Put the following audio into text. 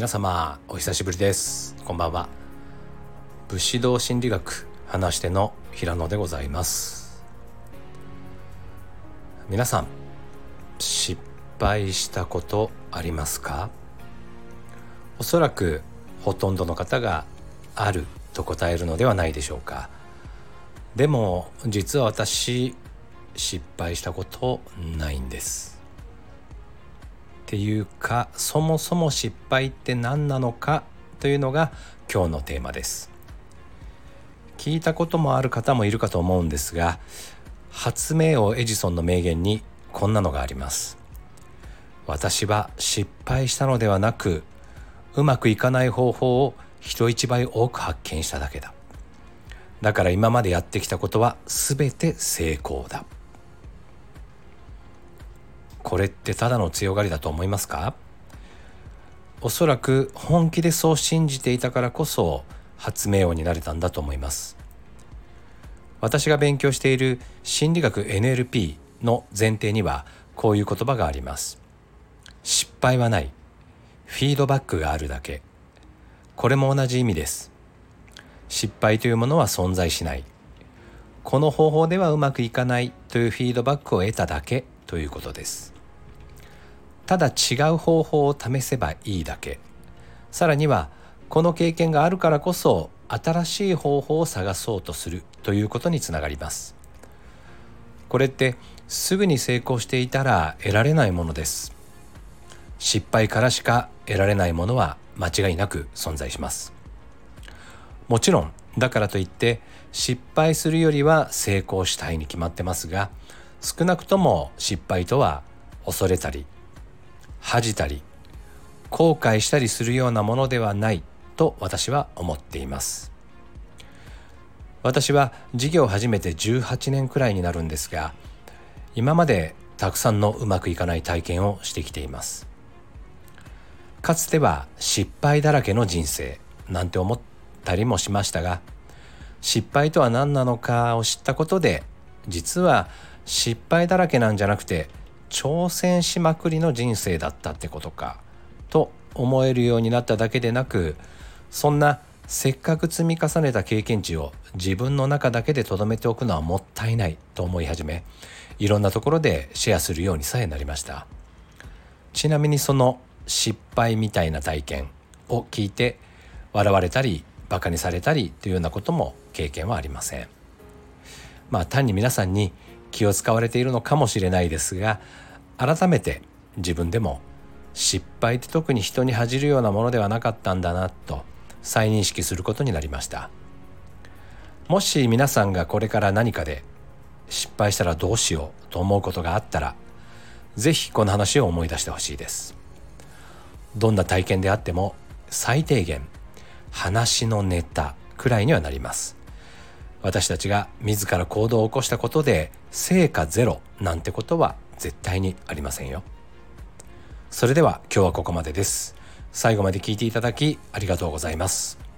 皆様お久しぶりです。こんばんは。武士道心理学話しての平野でございます。皆さん失敗したことありますか？おそらくほとんどの方があると答えるのではないでしょうか。でも実は私失敗したことないんです。ていうかそもそも失敗って何なのかというのが今日のテーマです。聞いたこともある方もいるかと思うんですが発明王エジソンの名言にこんなのがあります。私は失敗したのではなくうまくいかない方法を人一倍多く発見しただけだ。だから今までやってきたことは全て成功だ。これってただの強がりだと思いますか？おそらく本気でそう信じていたからこそ発明王になれたんだと思います。私が勉強している心理学 NLP の前提にはこういう言葉があります。失敗はない。フィードバックがあるだけ。これも同じ意味です。失敗というものは存在しない。この方法ではうまくいかないというフィードバックを得ただけということです。ただ違う方法を試せばいいだけ。さらにはこの経験があるからこそ新しい方法を探そうとするということにつながります。これってすぐに成功していたら得られないものです。失敗からしか得られないものは間違いなく存在します。もちろんだからといって失敗するよりは成功したいに決まってますが少なくとも失敗とは恐れたり恥じたり後悔したりするようなものではないと私は思っています。私は事業を始めて18年くらいになるんですが今までたくさんのうまくいかない体験をしてきています。かつては失敗だらけの人生なんて思ったりもしましたが失敗とは何なのかを知ったことで実は失敗だらけなんじゃなくて挑戦しまくりの人生だったってことかと思えるようになっただけでなくそんなせっかく積み重ねた経験値を自分の中だけで留めておくのはもったいないと思い始めいろんなところでシェアするようにさえなりました。ちなみにその失敗みたいな体験を聞いて笑われたりバカにされたりというようなことも経験はありません。まあ単に皆さんに気を使われているのかもしれないですが改めて自分でも失敗って特に人に恥じるようなものではなかったんだなと再認識することになりました。もし皆さんがこれから何かで失敗したらどうしようと思うことがあったら是非この話を思い出してほしいです。どんな体験であっても最低限話のネタくらいにはなります。私たちが自ら行動を起こしたことで成果ゼロなんてことは絶対にありませんよ。それでは今日はここまでです。最後まで聞いていただきありがとうございます。